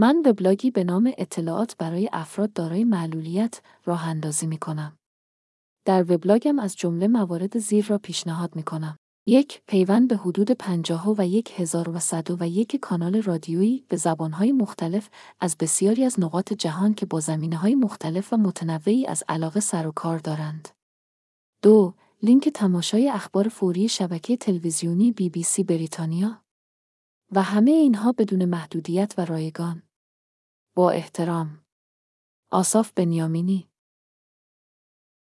من وبلاگی به نام اطلاعات برای افراد دارای معلولیت راه اندازی می کنم. در وبلاگم از جمله موارد زیر را پیشنهاد می کنم. یک پیوند به حدود پنجاه و یک هزار و صد و یک کانال رادیویی به زبانهای مختلف از بسیاری از نقاط جهان که با زمینه های مختلف و متنوعی از علاقه سر و کار دارند. دو لینک تماشای اخبار فوری شبکه تلویزیونی بی بی سی بریتانیا و همه اینها بدون محدودیت و رایگان. با احترام. آصاف بنیامینی